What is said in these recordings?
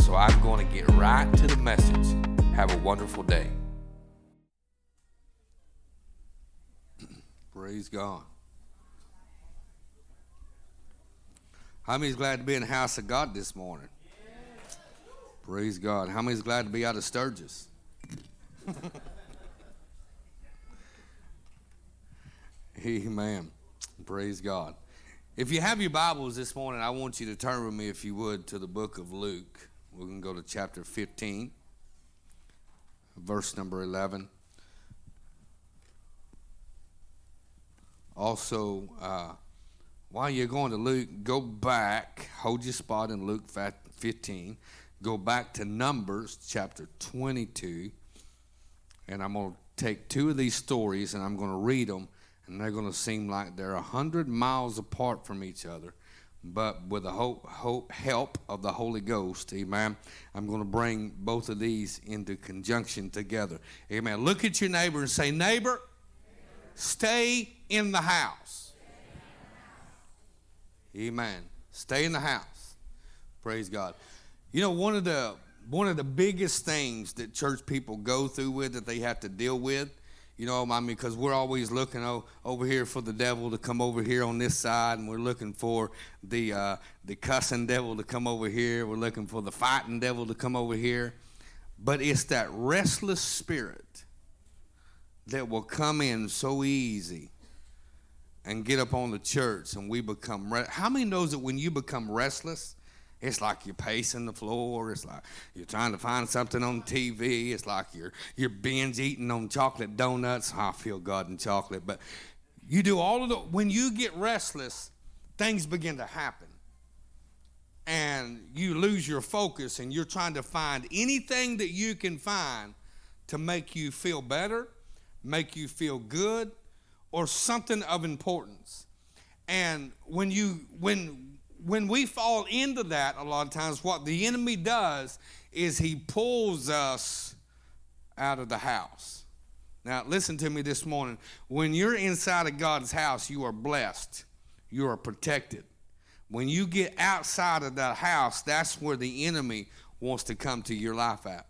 so I'm going to get right to the message. Have a wonderful day. Praise God. How many's glad to be in the house of God this morning? Praise God. How many's glad to be out of Sturgis? Amen. Praise God. If you have your Bibles this morning, I want you to turn with me, if you would, to the book of Luke. Going to go to chapter 15, verse number 11. Also, uh, while you're going to Luke, go back, hold your spot in Luke 15, go back to Numbers chapter 22, and I'm going to take two of these stories and I'm going to read them and they're going to seem like they're a hundred miles apart from each other. But with the hope, hope, help of the Holy Ghost, amen, I'm going to bring both of these into conjunction together. Amen. Look at your neighbor and say, Neighbor, stay in the house. Amen. Stay in the house. Praise God. You know, one of the one of the biggest things that church people go through with that they have to deal with you know, I mean, because we're always looking o- over here for the devil to come over here on this side, and we're looking for the uh, the cussing devil to come over here. We're looking for the fighting devil to come over here. But it's that restless spirit that will come in so easy and get up on the church, and we become. Re- How many knows that when you become restless? It's like you're pacing the floor. It's like you're trying to find something on TV. It's like you're you're binge eating on chocolate donuts. I feel God in chocolate, but you do all of the. When you get restless, things begin to happen, and you lose your focus, and you're trying to find anything that you can find to make you feel better, make you feel good, or something of importance. And when you when when we fall into that a lot of times what the enemy does is he pulls us out of the house. Now listen to me this morning. When you're inside of god's house you are blessed. You are protected. When you get outside of that house that's where the enemy wants to come to your life at.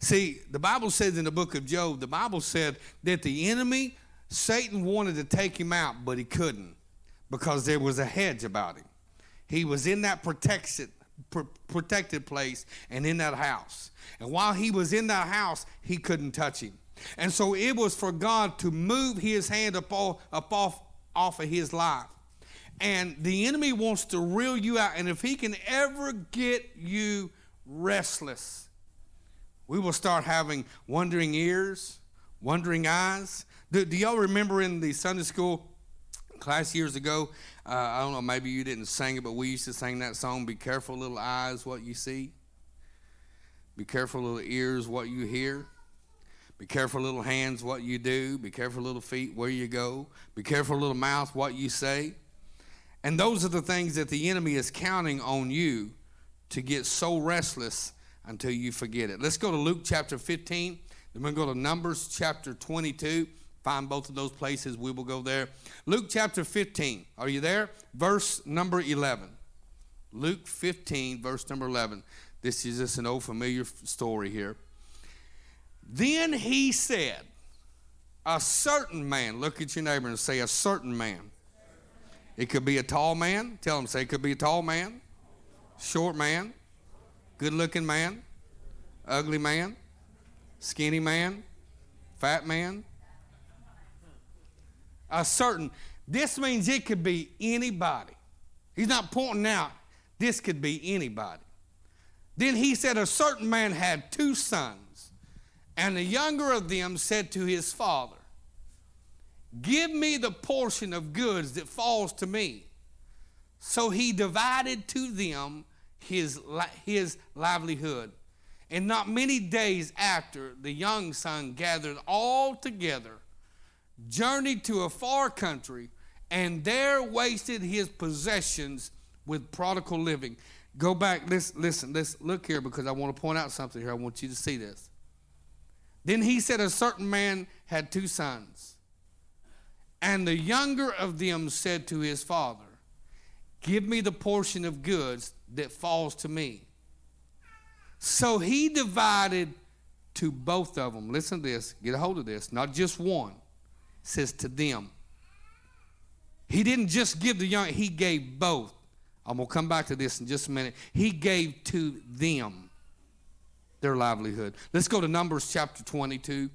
See the bible says in the book of job the bible said that the enemy satan wanted to take him out but he couldn't because there was a hedge about him he was in that protected, pr- protected place and in that house. And while he was in that house, he couldn't touch him. And so it was for God to move his hand up, all, up off, off of his life. And the enemy wants to reel you out. And if he can ever get you restless, we will start having wandering ears, wandering eyes. Do, do y'all remember in the Sunday school class years ago uh, I don't know, maybe you didn't sing it, but we used to sing that song Be careful, little eyes, what you see. Be careful, little ears, what you hear. Be careful, little hands, what you do. Be careful, little feet, where you go. Be careful, little mouth, what you say. And those are the things that the enemy is counting on you to get so restless until you forget it. Let's go to Luke chapter 15. Then to go to Numbers chapter 22. Find both of those places. We will go there. Luke chapter 15. Are you there? Verse number 11. Luke 15, verse number 11. This is just an old familiar story here. Then he said, A certain man, look at your neighbor and say, A certain man. It could be a tall man. Tell him, say, it could be a tall man, short man, good looking man, ugly man, skinny man, fat man, a certain. This means it could be anybody. He's not pointing out this could be anybody. Then he said, A certain man had two sons, and the younger of them said to his father, Give me the portion of goods that falls to me. So he divided to them his, his livelihood. And not many days after, the young son gathered all together, journeyed to a far country, and there wasted his possessions with prodigal living. Go back, listen, listen, let's look here because I want to point out something here. I want you to see this. Then he said, A certain man had two sons. And the younger of them said to his father, Give me the portion of goods that falls to me. So he divided to both of them. Listen to this, get a hold of this, not just one. Says to them. He didn't just give the young, he gave both. I'm going to come back to this in just a minute. He gave to them their livelihood. Let's go to Numbers chapter 22.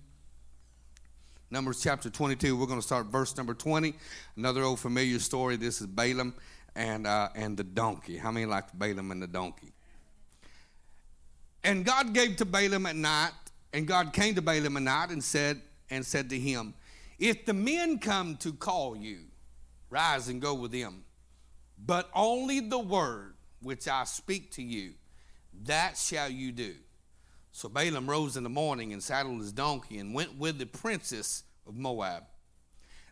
Numbers chapter 22. We're going to start verse number 20. Another old familiar story. This is Balaam and, uh, and the donkey. How many like Balaam and the donkey? And God gave to Balaam at night, and God came to Balaam at night and said, and said to him, If the men come to call you, rise and go with them. But only the word which I speak to you, that shall you do. So Balaam rose in the morning and saddled his donkey and went with the princess of Moab.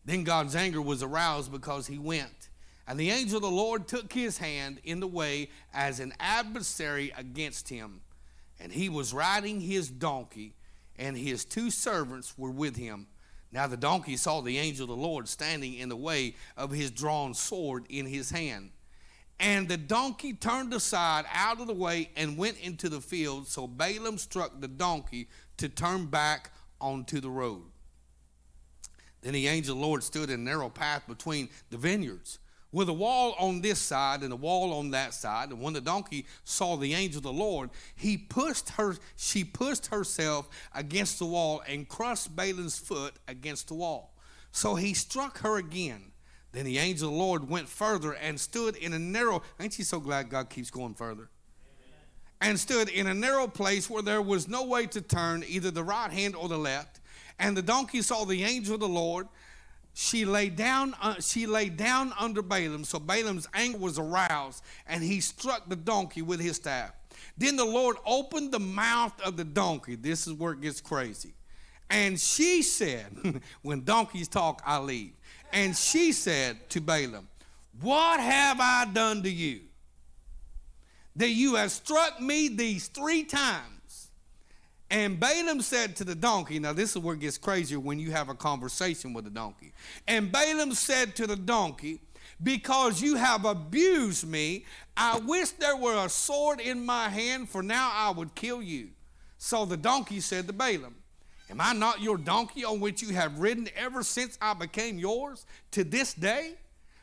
Then God's anger was aroused because he went. And the angel of the Lord took his hand in the way as an adversary against him. And he was riding his donkey, and his two servants were with him. Now the donkey saw the angel of the Lord standing in the way of his drawn sword in his hand. And the donkey turned aside out of the way and went into the field. So Balaam struck the donkey to turn back onto the road. Then the angel of the Lord stood in a narrow path between the vineyards with a wall on this side and a wall on that side. And when the donkey saw the angel of the Lord, he pushed her, she pushed herself against the wall and crushed Balaam's foot against the wall. So he struck her again. Then the angel of the Lord went further and stood in a narrow. Ain't she so glad God keeps going further? And stood in a narrow place where there was no way to turn, either the right hand or the left. And the donkey saw the angel of the Lord she lay down uh, she lay down under Balaam. So Balaam's anger was aroused and he struck the donkey with his staff. Then the Lord opened the mouth of the donkey. This is where it gets crazy. And she said when donkeys talk I leave. And she said to Balaam what have I done to you that you have struck me these three times and Balaam said to the donkey, now this is where it gets crazier when you have a conversation with a donkey. And Balaam said to the donkey, Because you have abused me, I wish there were a sword in my hand, for now I would kill you. So the donkey said to Balaam, Am I not your donkey on which you have ridden ever since I became yours to this day?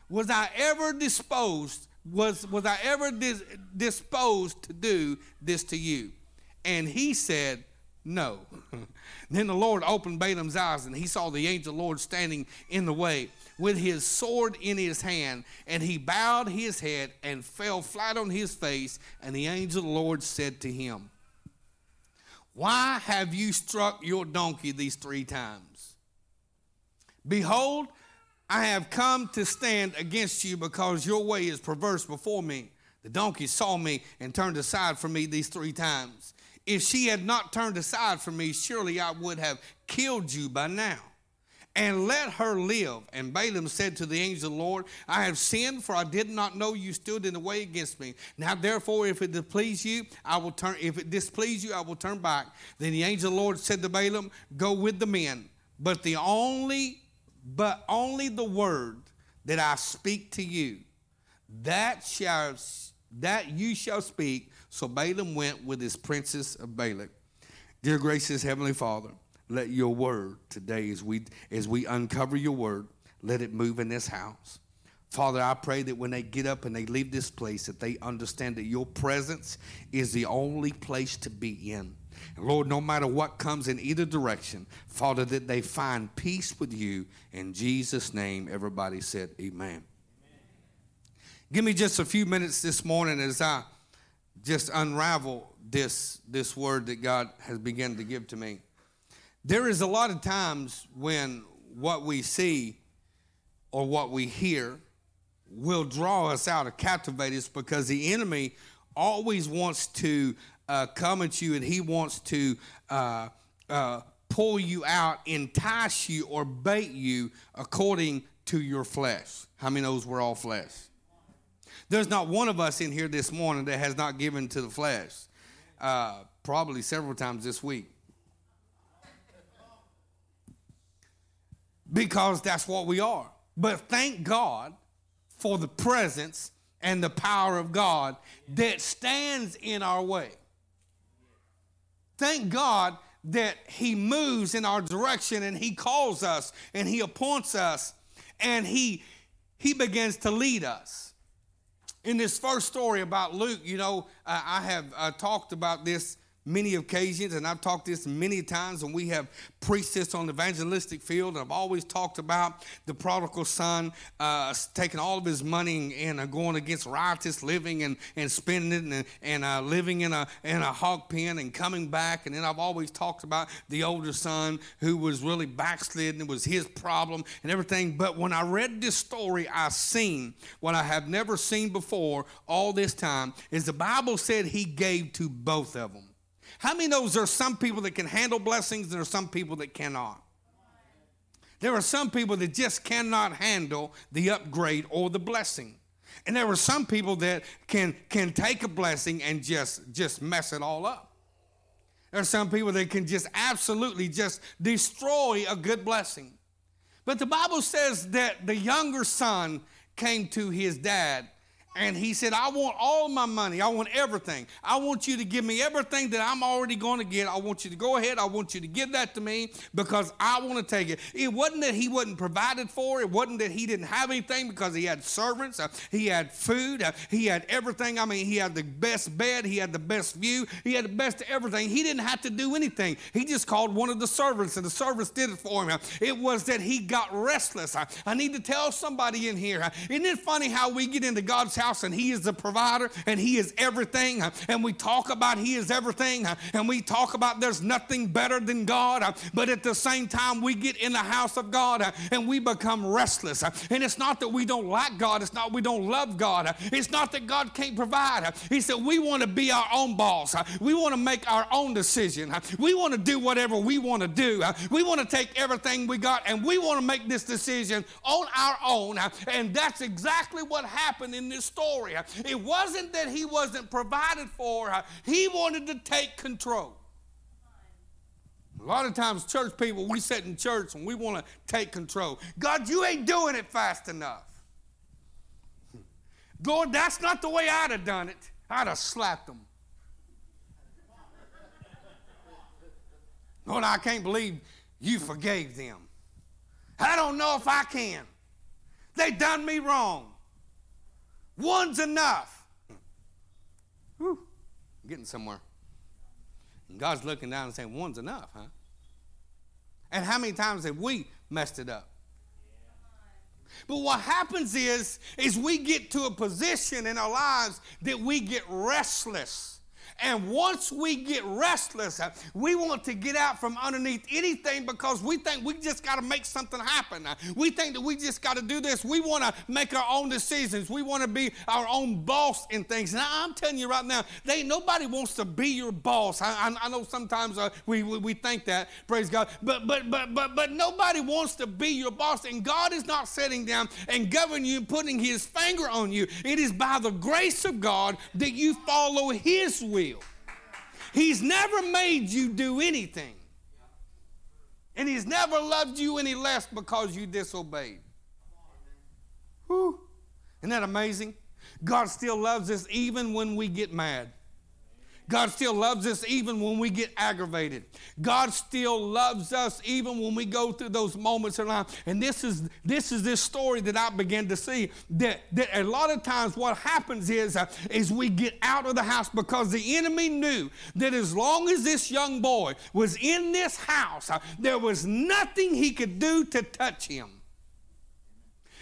Was I ever disposed, was, was I ever dis, disposed to do this to you? And he said, no. then the Lord opened Balaam's eyes, and he saw the angel Lord standing in the way with his sword in his hand. And he bowed his head and fell flat on his face. And the angel Lord said to him, Why have you struck your donkey these three times? Behold, I have come to stand against you because your way is perverse before me. The donkey saw me and turned aside from me these three times. If she had not turned aside from me, surely I would have killed you by now. And let her live. And Balaam said to the angel of the Lord, I have sinned, for I did not know you stood in the way against me. Now therefore, if it displease you, I will turn if it displease you, I will turn back. Then the angel of the Lord said to Balaam, Go with the men, but the only but only the word that I speak to you, that shall that you shall speak. So Balaam went with his princess of Balak. Dear gracious Heavenly Father, let your word today, as we as we uncover your word, let it move in this house. Father, I pray that when they get up and they leave this place, that they understand that your presence is the only place to be in. And Lord, no matter what comes in either direction, Father, that they find peace with you. In Jesus' name, everybody said, Amen. Give me just a few minutes this morning as I just unravel this, this word that God has begun to give to me. There is a lot of times when what we see or what we hear will draw us out or captivate us because the enemy always wants to uh, come at you and he wants to uh, uh, pull you out, entice you, or bait you according to your flesh. How many knows we're all flesh? There's not one of us in here this morning that has not given to the flesh. Uh, probably several times this week. Because that's what we are. But thank God for the presence and the power of God that stands in our way. Thank God that He moves in our direction and He calls us and He appoints us and He He begins to lead us. In this first story about Luke, you know, I have uh, talked about this many occasions, and I've talked this many times, and we have preached this on the evangelistic field. I've always talked about the prodigal son uh, taking all of his money and, uh, going against riotous living and, and spending it and, and uh, living in a, in a hog pen and coming back. And then I've always talked about the older son who was really backslidden. It was his problem and everything. But when I read this story, I seen what I have never seen before all this time is the Bible said he gave to both of them. How many knows there are some people that can handle blessings and there are some people that cannot? There are some people that just cannot handle the upgrade or the blessing. And there are some people that can, can take a blessing and just, just mess it all up. There are some people that can just absolutely just destroy a good blessing. But the Bible says that the younger son came to his dad and he said, I want all my money. I want everything. I want you to give me everything that I'm already going to get. I want you to go ahead. I want you to give that to me because I want to take it. It wasn't that he wasn't provided for. It wasn't that he didn't have anything because he had servants. Uh, he had food. Uh, he had everything. I mean, he had the best bed. He had the best view. He had the best everything. He didn't have to do anything. He just called one of the servants and the servants did it for him. It was that he got restless. I need to tell somebody in here. Isn't it funny how we get into God's house and He is the provider and He is everything. And we talk about He is everything and we talk about there's nothing better than God. But at the same time, we get in the house of God and we become restless. And it's not that we don't like God, it's not we don't love God, it's not that God can't provide. He said we want to be our own boss, we want to make our own decision, we want to do whatever we want to do, we want to take everything we got and we want to make this decision on our own. And that's exactly what happened in this story. It wasn't that he wasn't provided for, he wanted to take control. A lot of times, church people, we sit in church and we want to take control. God, you ain't doing it fast enough. Lord, that's not the way I'd have done it. I'd have slapped them. Lord, I can't believe you forgave them. I don't know if I can. They done me wrong. One's enough. Whew, I'm getting somewhere. And God's looking down and saying, One's enough, huh? And how many times have we messed it up? But what happens is, is we get to a position in our lives that we get restless. And once we get restless, uh, we want to get out from underneath anything because we think we just got to make something happen. Uh, we think that we just got to do this. We want to make our own decisions. We want to be our own boss in things. Now, I'm telling you right now, they nobody wants to be your boss. I, I, I know sometimes uh, we, we, we think that, praise God, but, but, but, but, but nobody wants to be your boss. And God is not sitting down and governing you, putting his finger on you. It is by the grace of God that you follow his will. He's never made you do anything. And He's never loved you any less because you disobeyed. Whew. Isn't that amazing? God still loves us even when we get mad. God still loves us even when we get aggravated. God still loves us even when we go through those moments in life. And this is this is this story that I began to see that, that a lot of times what happens is uh, is we get out of the house because the enemy knew that as long as this young boy was in this house, uh, there was nothing he could do to touch him.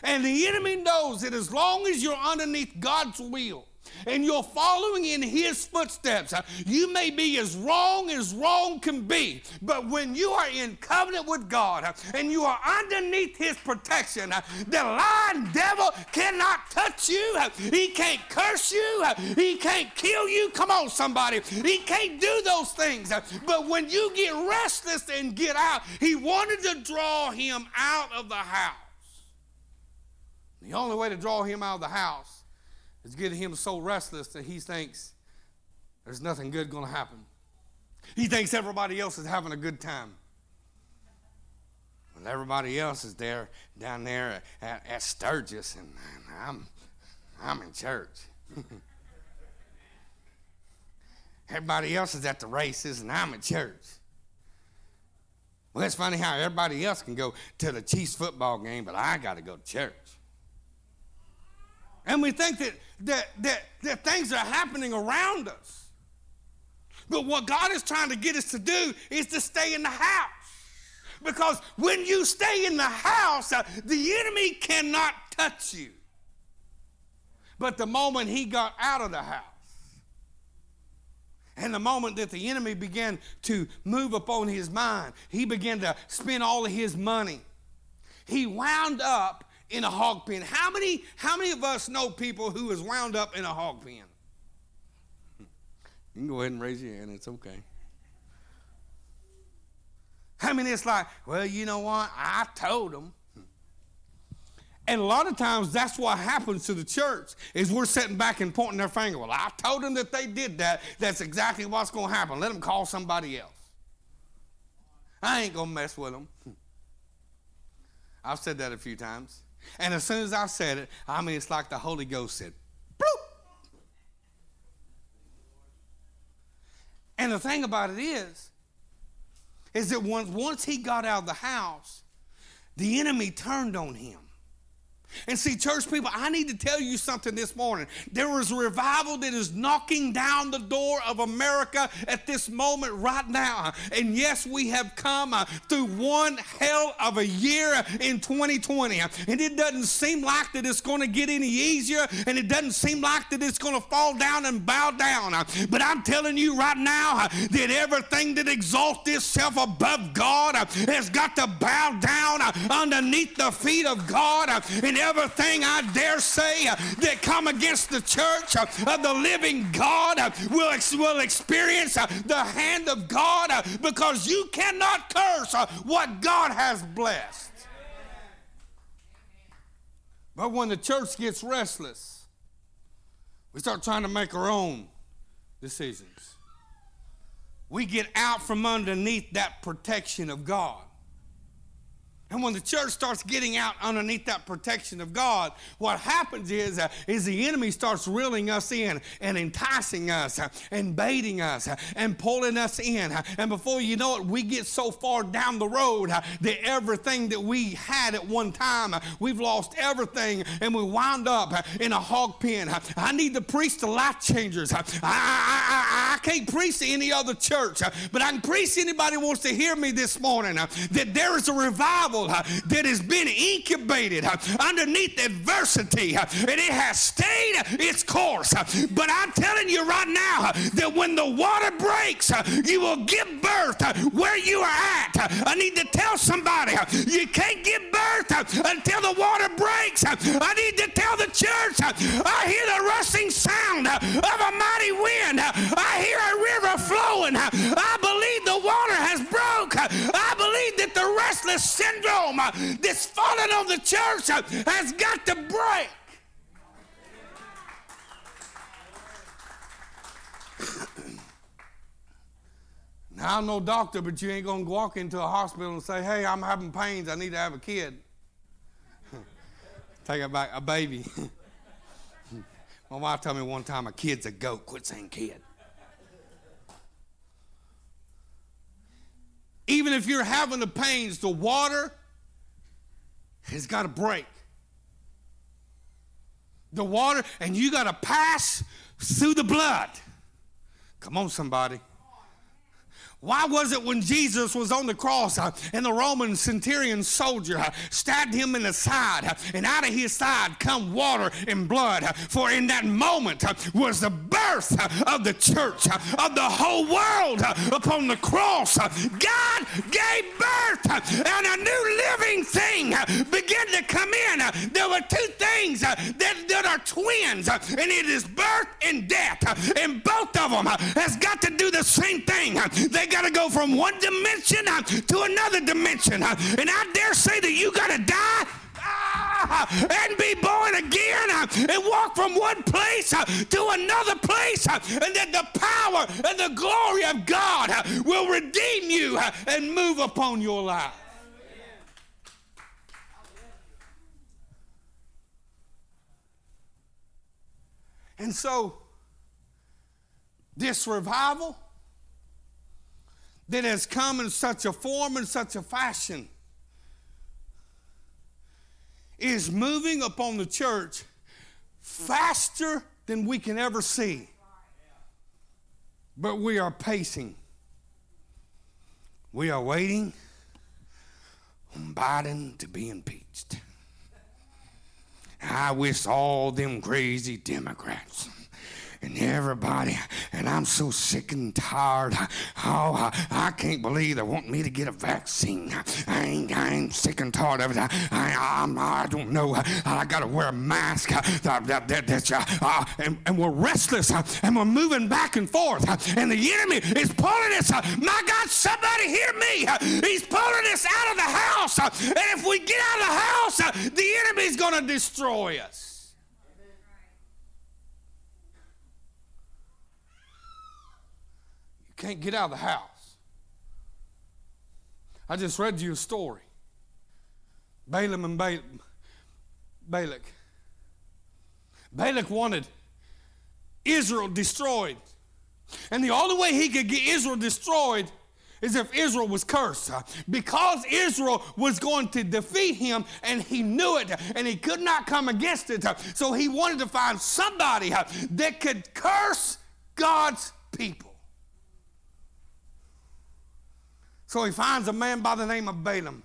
And the enemy knows that as long as you're underneath God's will, and you're following in his footsteps, uh, you may be as wrong as wrong can be. But when you are in covenant with God uh, and you are underneath his protection, uh, the lying devil cannot touch you. He can't curse you. He can't kill you. Come on, somebody. He can't do those things. But when you get restless and get out, he wanted to draw him out of the house. The only way to draw him out of the house is getting him so restless that he thinks there's nothing good going to happen. He thinks everybody else is having a good time. When everybody else is there down there at, at Sturgis, and, and I'm, I'm in church. everybody else is at the races, and I'm in church. Well, it's funny how everybody else can go to the Chiefs football game, but I got to go to church. And we think that, that, that, that things are happening around us. But what God is trying to get us to do is to stay in the house. Because when you stay in the house, uh, the enemy cannot touch you. But the moment he got out of the house, and the moment that the enemy began to move upon his mind, he began to spend all of his money. He wound up in a hog pen. How many, how many of us know people who is wound up in a hog pen? You can go ahead and raise your hand, it's okay. I mean, it's like, well, you know what? I told them. And a lot of times that's what happens to the church is we're sitting back and pointing their finger. Well, I told them that they did that. That's exactly what's going to happen. Let them call somebody else. I ain't going to mess with them. I've said that a few times. And as soon as I said it, I mean, it's like the Holy Ghost said, Bloop. And the thing about it is, is that once, once he got out of the house, the enemy turned on him. And see, church people, I need to tell you something this morning. There is a revival that is knocking down the door of America at this moment right now. And yes, we have come uh, through one hell of a year in 2020. And it doesn't seem like that it's going to get any easier, and it doesn't seem like that it's going to fall down and bow down. But I'm telling you right now uh, that everything that exalts itself above God uh, has got to bow down underneath the feet of God. And everything I dare say that come against the church of the living God will, will experience the hand of God because you cannot curse what God has blessed. But when the church gets restless, we start trying to make our own decisions. We get out from underneath that protection of God. And when the church starts getting out underneath that protection of God, what happens is, uh, is the enemy starts reeling us in and enticing us and baiting us and pulling us in. And before you know it, we get so far down the road that everything that we had at one time, we've lost everything and we wind up in a hog pen. I need to preach to life changers. I, I, I, I can't preach to any other church, but I can preach to anybody who wants to hear me this morning that there is a revival uh, that has been incubated uh, underneath adversity uh, and it has stayed its course. Uh, but I'm telling you right now uh, that when the water breaks, uh, you will give birth where you are at. I need to tell somebody you can't give birth until the water breaks. I need to tell the church I hear the rushing sound of a mighty wind. I hear a river flowing. I believe the water has broke. I believe that the restless syndrome that's fallen on the church has got to break. now, I'm no doctor, but you ain't going to walk into a hospital and say, hey, I'm having pains. I need to have a kid. Take a, back, a baby. My wife told me one time a kid's a goat. Quit saying kid. Even if you're having the pains, the water has got to break. The water, and you got to pass through the blood. Come on, somebody. Why was it when Jesus was on the cross uh, and the Roman centurion soldier uh, stabbed him in the side uh, and out of his side come water and blood? Uh, for in that moment uh, was the birth uh, of the church, of the whole world upon the cross. God gave birth and a new living thing began to come in. There were two things that, that are twins and it is birth and death. And both of them has got to do the same thing. They got to go from one dimension uh, to another dimension. Uh, and I dare say that you got to die ah, and be born again uh, and walk from one place to another place, and that the power and the glory of God will redeem you and move upon your life. And so, this revival that has come in such a form and such a fashion is moving upon the church faster than we can ever see. But we are pacing. We are waiting on Biden to be impeached. I wish all them crazy Democrats and everybody, and I'm so sick and tired. Oh, I, can't believe they want me to get a vaccine. I ain't, I ain't sick and tired of it. I, I, I don't know. I got to wear a mask. Uh, that, that, that, uh, uh, and, and we're restless, uh, and we're moving back and forth, and the enemy is pulling us. My God, somebody hear me. He's pulling us out of the house, and if we get out of the house, the enemy's going to destroy us. Can't get out of the house. I just read you a story. Balaam and ba- Balak. Balak wanted Israel destroyed. And the only way he could get Israel destroyed is if Israel was cursed. Because Israel was going to defeat him and he knew it and he could not come against it. So he wanted to find somebody that could curse God's people. So he finds a man by the name of Balaam.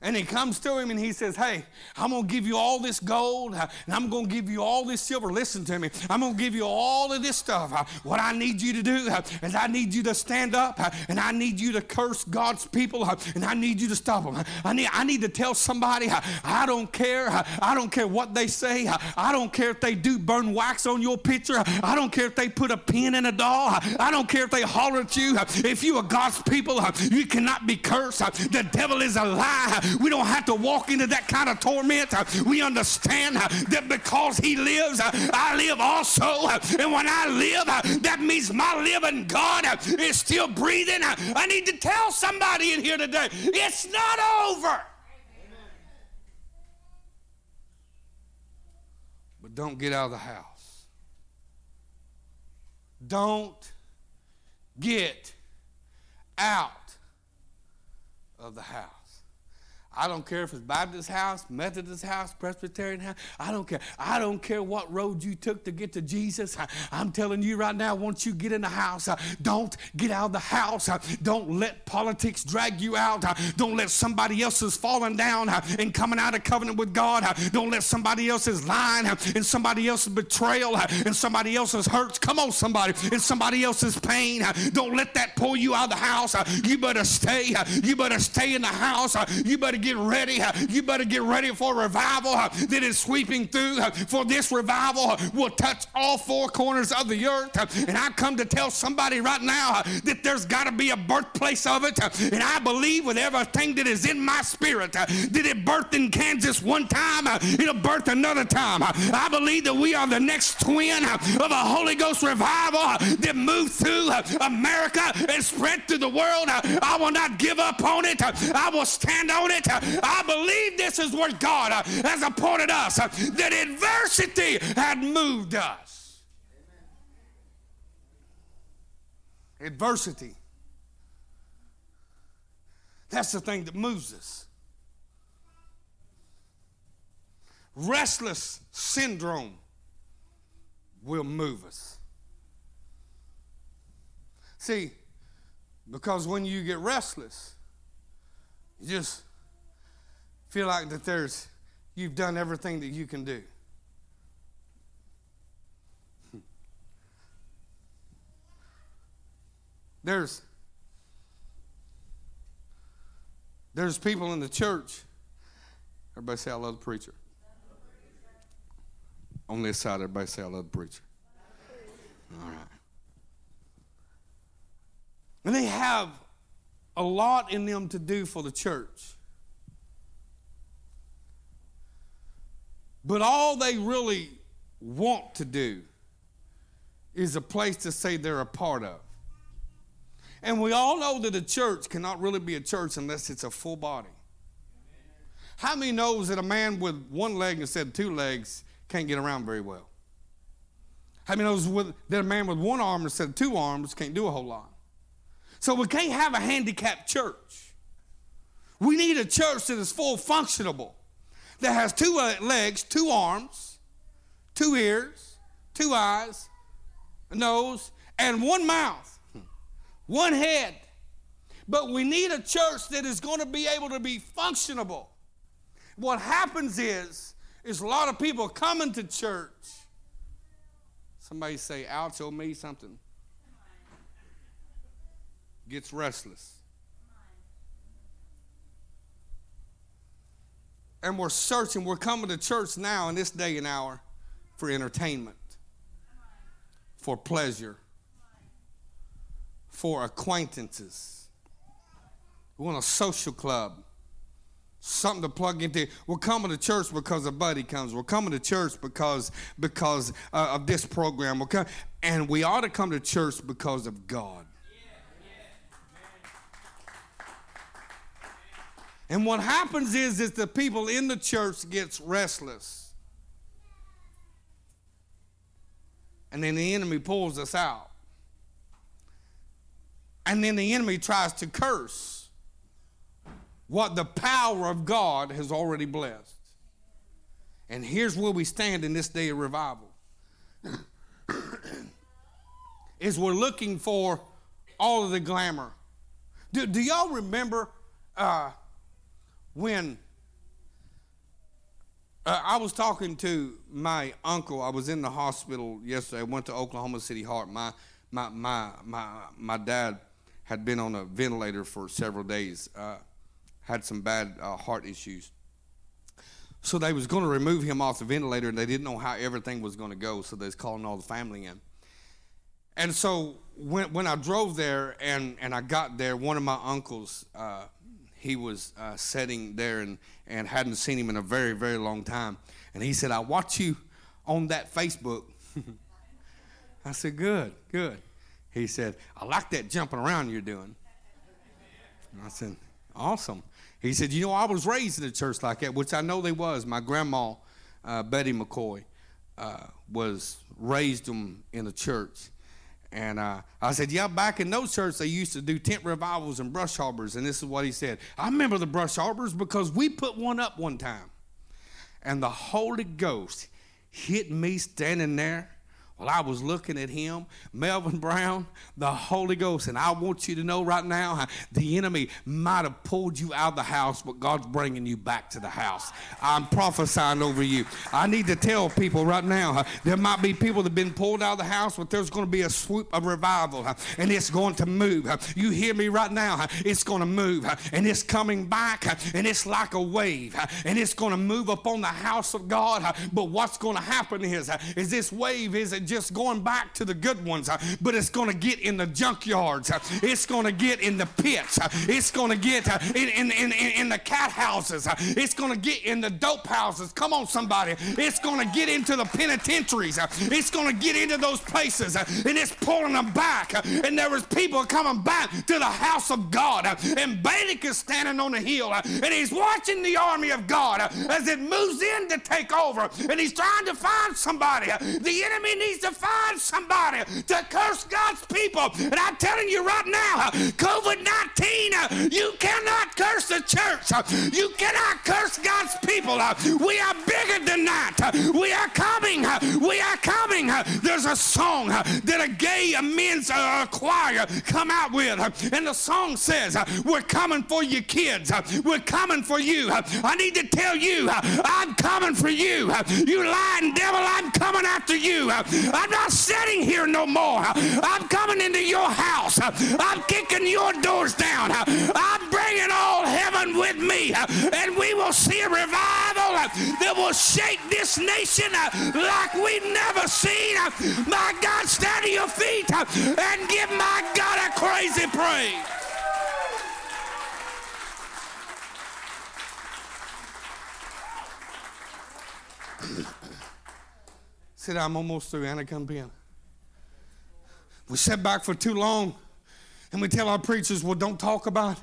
And he comes to him and he says, Hey, I'm going to give you all this gold uh, and I'm going to give you all this silver. Listen to me. I'm going to give you all of this stuff. Uh, what I need you to do uh, is I need you to stand up uh, and I need you to curse God's people uh, and I need you to stop them. I need, I need to tell somebody, uh, I don't care. I don't care what they say. I don't care if they do burn wax on your picture. I don't care if they put a pin in a doll. I don't care if they holler at you. If you are God's people, you cannot be cursed. The devil is a lie. We don't have to walk into that kind of torment. We understand that because He lives, I live also. And when I live, that means my living God is still breathing. I need to tell somebody in here today it's not over. But don't get out of the house. Don't get out of the house. I don't care if it's Baptist house, Methodist house, Presbyterian house. I don't care. I don't care what road you took to get to Jesus. I, am telling you right now, once you get in the house, uh, don't get out of the house. Uh, don't let politics drag you out. Uh, don't let somebody else's falling down uh, and coming out of covenant with God. Uh, don't let somebody else's lying uh, and somebody else's betrayal and somebody else's hurts. Come on, somebody. And somebody else's pain. Don't let that pull you out of the house. You better stay. You better stay in the house. You better get get ready. You better get ready for revival that is sweeping through. For this revival will touch all four corners of the earth. And I come to tell somebody right now that there's got to be a birthplace of it. And I believe with everything that is in my spirit that it birthed in Kansas one time, it'll birth another time. I believe that we are the next twin of a Holy Ghost revival that moved through America and spread through the world. I will not give up on it. I will stand on it. I believe this is what God uh, has appointed us, uh, that adversity had moved us. Adversity. That's the thing that moves us. Restless syndrome will move us. See, Because when you get restless, you just feel like that there's you've done everything that you can do. There's there's people in the church. Everybody say I love the preacher. On this side, everybody say I love the preacher. All right. And they have a lot in them to do for the church. But all they really want to do is a place to say they're a part of. And we all know that a church cannot really be a church unless it's a full body. How many knows that a man with one leg instead of two legs can't get around very well? How many knows that a man with one arm instead of two arms can't do a whole lot? So we can't have a handicapped church. We need a church that is full functionable, that has two uh, legs, two arms, two ears, two eyes, a nose, and one mouth one head. But we need a church that is going to be able to be functionable. What happens is, is a lot of people coming to church. Somebody say, ouch, oh me, something. Gets restless. And we're searching, we're coming to church now in this day and hour for entertainment, for pleasure for acquaintances. We want a social club, something to plug into. We're coming to church because a buddy comes. We're coming to church because because uh, of this program. We're and we ought to come to church because of God. And what happens is, is the people in the church gets restless. And then the enemy pulls us out. And then the enemy tries to curse what the power of God has already blessed. And here's where we stand in this day of revival. is we're looking for all of the glamour. Do, do y'all remember uh, when uh, I was talking to my uncle? I was in the hospital yesterday. I went to Oklahoma City Heart. My my my my my dad had been on a ventilator for several days, uh, had some bad uh, heart issues. So they was going to remove him off the ventilator, and they didn't know how everything was going to go. So they was calling all the family in. And so when when I drove there and and I got there, one of my uncles. Uh, he was uh, sitting there and, and hadn't seen him in a very, very long time. And he said, I watch you on that Facebook. I said, Good, good. He said, I like that jumping around you're doing. And I said, Awesome. He said, You know, I was raised in a church like that, which I know they was. My grandma, uh, Betty McCoy, uh, was raised them in a church. And uh, I said, Yeah, back in those churches, they used to do tent revivals and brush harbors. And this is what he said I remember the brush harbors because we put one up one time. And the Holy Ghost hit me standing there well, I was looking at him, Melvin Brown, the Holy Ghost, and I want you to know right now the enemy might have pulled you out of the house, but God's bringing you back to the house. I'm prophesying over you. I need to tell people right now there might be people that have been pulled out of the house, but there's going to be a swoop of revival, and it's going to move. You hear me right now? It's going to move, and it's coming back, and it's like a wave, and it's going to move upon the house of God. But what's going to happen is, is this wave is just going back to the good ones, uh, but it's going to get in the junkyards. Uh, it's going to get in the pits. Uh, it's going to get uh, in, in, in, in the cat houses. Uh, it's going to get in the dope houses. Come on, somebody. It's going to get into the penitentiaries. Uh, it's going to get into those places, and it's pulling them back. And there was people coming back to the house of God. And Balak is standing on the hill, and he's watching the army of God as it moves in to take over. And he's trying to find somebody. The enemy needs needs to find somebody to curse God's people. And I'm telling you right now, COVID 19, you cannot curse the church. You cannot curse God's people. We are bigger than that. We are coming. We are coming. There's a song that a gay men's uh, choir come out with, and the song says, We're coming for you kids. We're coming for you. I need to tell you, I'm coming for you. You lying devil, I'm coming after you. I'm not sitting here no more. I'm coming into your house. I'm kicking your doors down. I'm bringing all heaven with me. And we will see a revival that will shake this nation like we've never seen. My God, stand to your feet and give my God a crazy praise. Said I'm almost through. Anna, come in. We sat back for too long, and we tell our preachers, well, don't talk about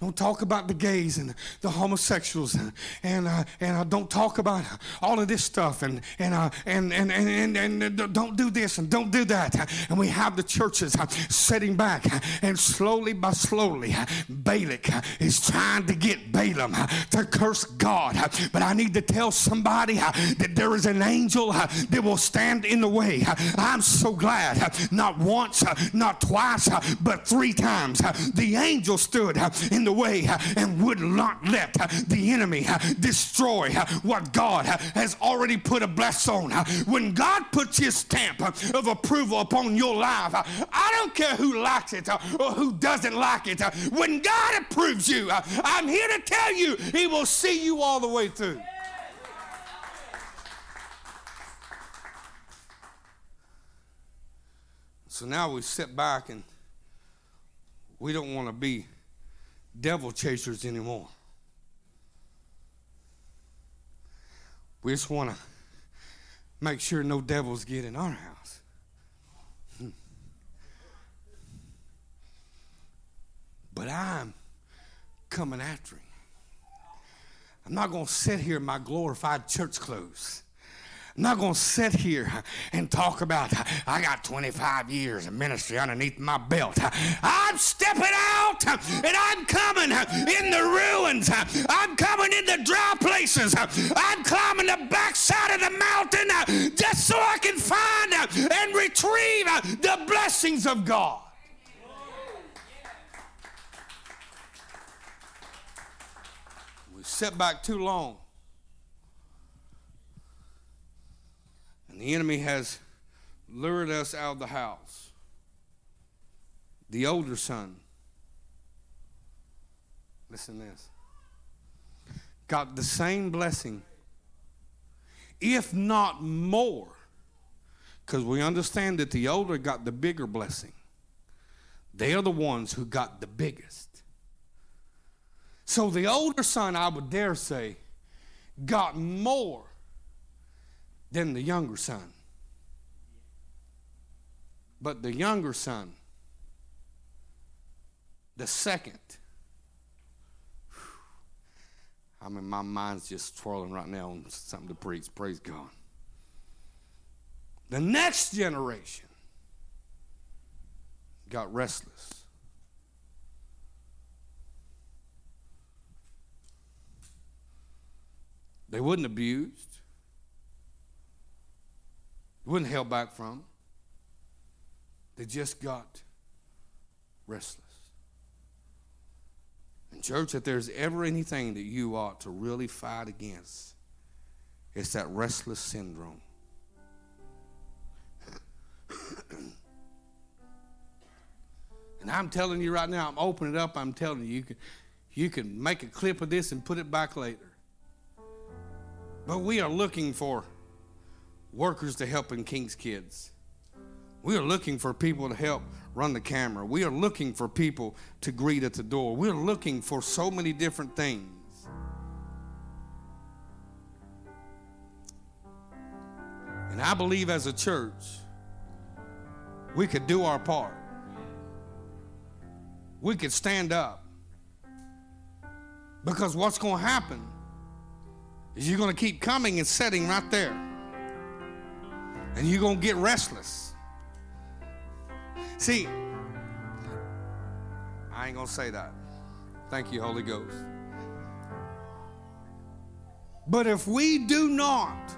don't talk about the gays and the homosexuals and and, uh, and uh, don't talk about all of this stuff and and, uh, and, and, and, and, and don't do this and don't do that. And we have the churches sitting back and slowly by slowly, Balak is trying to get Balaam to curse God. But I need to tell somebody that there is an angel that will stand in the way. I'm so glad, not once, not twice, but three times. The angel stood in the way and would not let the enemy destroy what God has already put a bless on. When God puts his stamp of approval upon your life, I don't care who likes it or who doesn't like it. When God approves you, I'm here to tell you, he will see you all the way through. So now we sit back and we don't want to be devil chasers anymore. We just want to make sure no devils get in our house. Hmm. But I'm coming after him. I'm not going to sit here in my glorified church clothes not going to sit here and talk about I got 25 years of ministry underneath my belt. I'm stepping out and I'm coming in the ruins. I'm coming in the dry places. I'm climbing the backside of the mountain just so I can find and retrieve the blessings of God. We sit back too long. And the enemy has lured us out of the house. The older son, listen this, got the same blessing, if not more, because we understand that the older got the bigger blessing. They are the ones who got the biggest. So the older son, I would dare say, got more than the younger son. But the younger son, the second, I mean, my mind's just twirling right now on something to preach. Praise God. The next generation got restless. They wasn't abused. It wasn't held back from. They just got restless. And, church, if there's ever anything that you ought to really fight against, it's that restless syndrome. and I'm telling you right now, I'm opening it up, I'm telling you, you can, you can make a clip of this and put it back later. But we are looking for workers to help in King's Kids. We are looking for people to help run the camera. We are looking for people to greet at the door. We're looking for so many different things. And I believe as a church, we could do our part. We could stand up. Because what's going to happen is you're going to keep coming and sitting right there. And you're going to get restless. See, I ain't going to say that. Thank you, Holy Ghost. But if we do not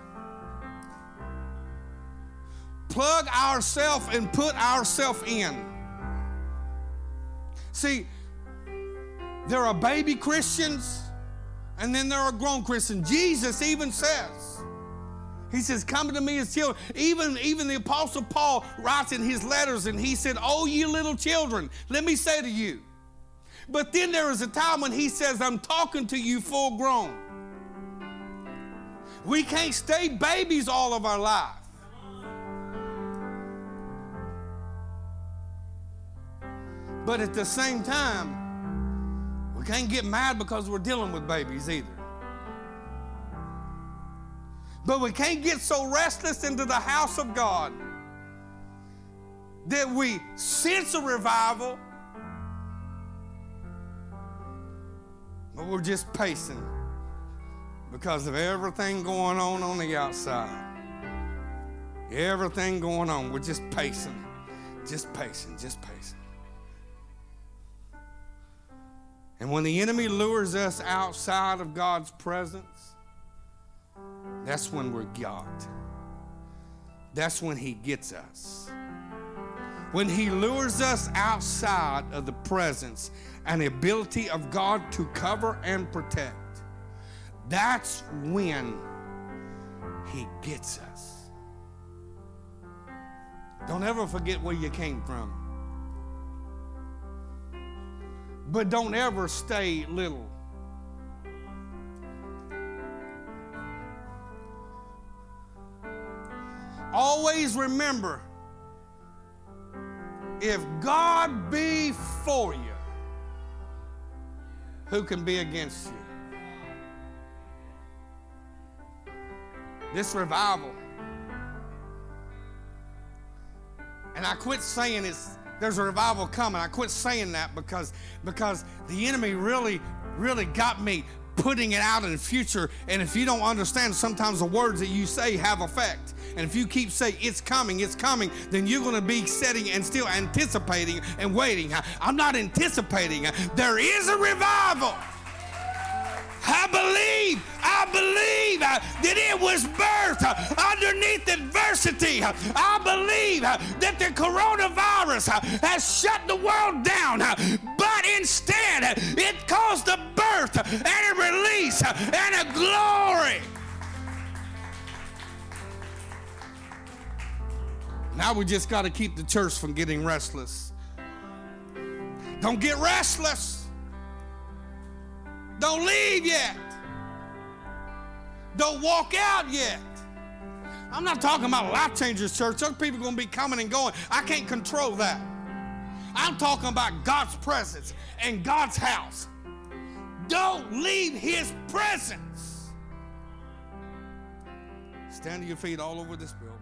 plug ourselves and put ourselves in, see, there are baby Christians and then there are grown Christians. Jesus even says, he says, Come to me as children. Even, even the Apostle Paul writes in his letters, and he said, Oh, you little children, let me say to you. But then there is a time when he says, I'm talking to you full grown. We can't stay babies all of our life. But at the same time, we can't get mad because we're dealing with babies either. But we can't get so restless into the house of God that we sense a revival, but we're just pacing because of everything going on on the outside. Everything going on, we're just pacing, just pacing, just pacing. And when the enemy lures us outside of God's presence, that's when we're God. That's when He gets us. When He lures us outside of the presence and ability of God to cover and protect, that's when He gets us. Don't ever forget where you came from. But don't ever stay little. Always remember if God be for you, who can be against you? This revival. And I quit saying it's there's a revival coming. I quit saying that because because the enemy really really got me putting it out in the future. And if you don't understand, sometimes the words that you say have effect. And if you keep saying it's coming, it's coming, then you're going to be sitting and still anticipating and waiting. I'm not anticipating. There is a revival. I believe, I believe uh, that it was birthed uh, underneath adversity. I believe uh, that the coronavirus has shut the world down, but instead it caused a birth and a release and a glory. Now we just got to keep the church from getting restless. Don't get restless. Don't leave yet. Don't walk out yet. I'm not talking about life changers, church. Other people are going to be coming and going. I can't control that. I'm talking about God's presence and God's house. Don't leave His presence. Stand to your feet all over this building.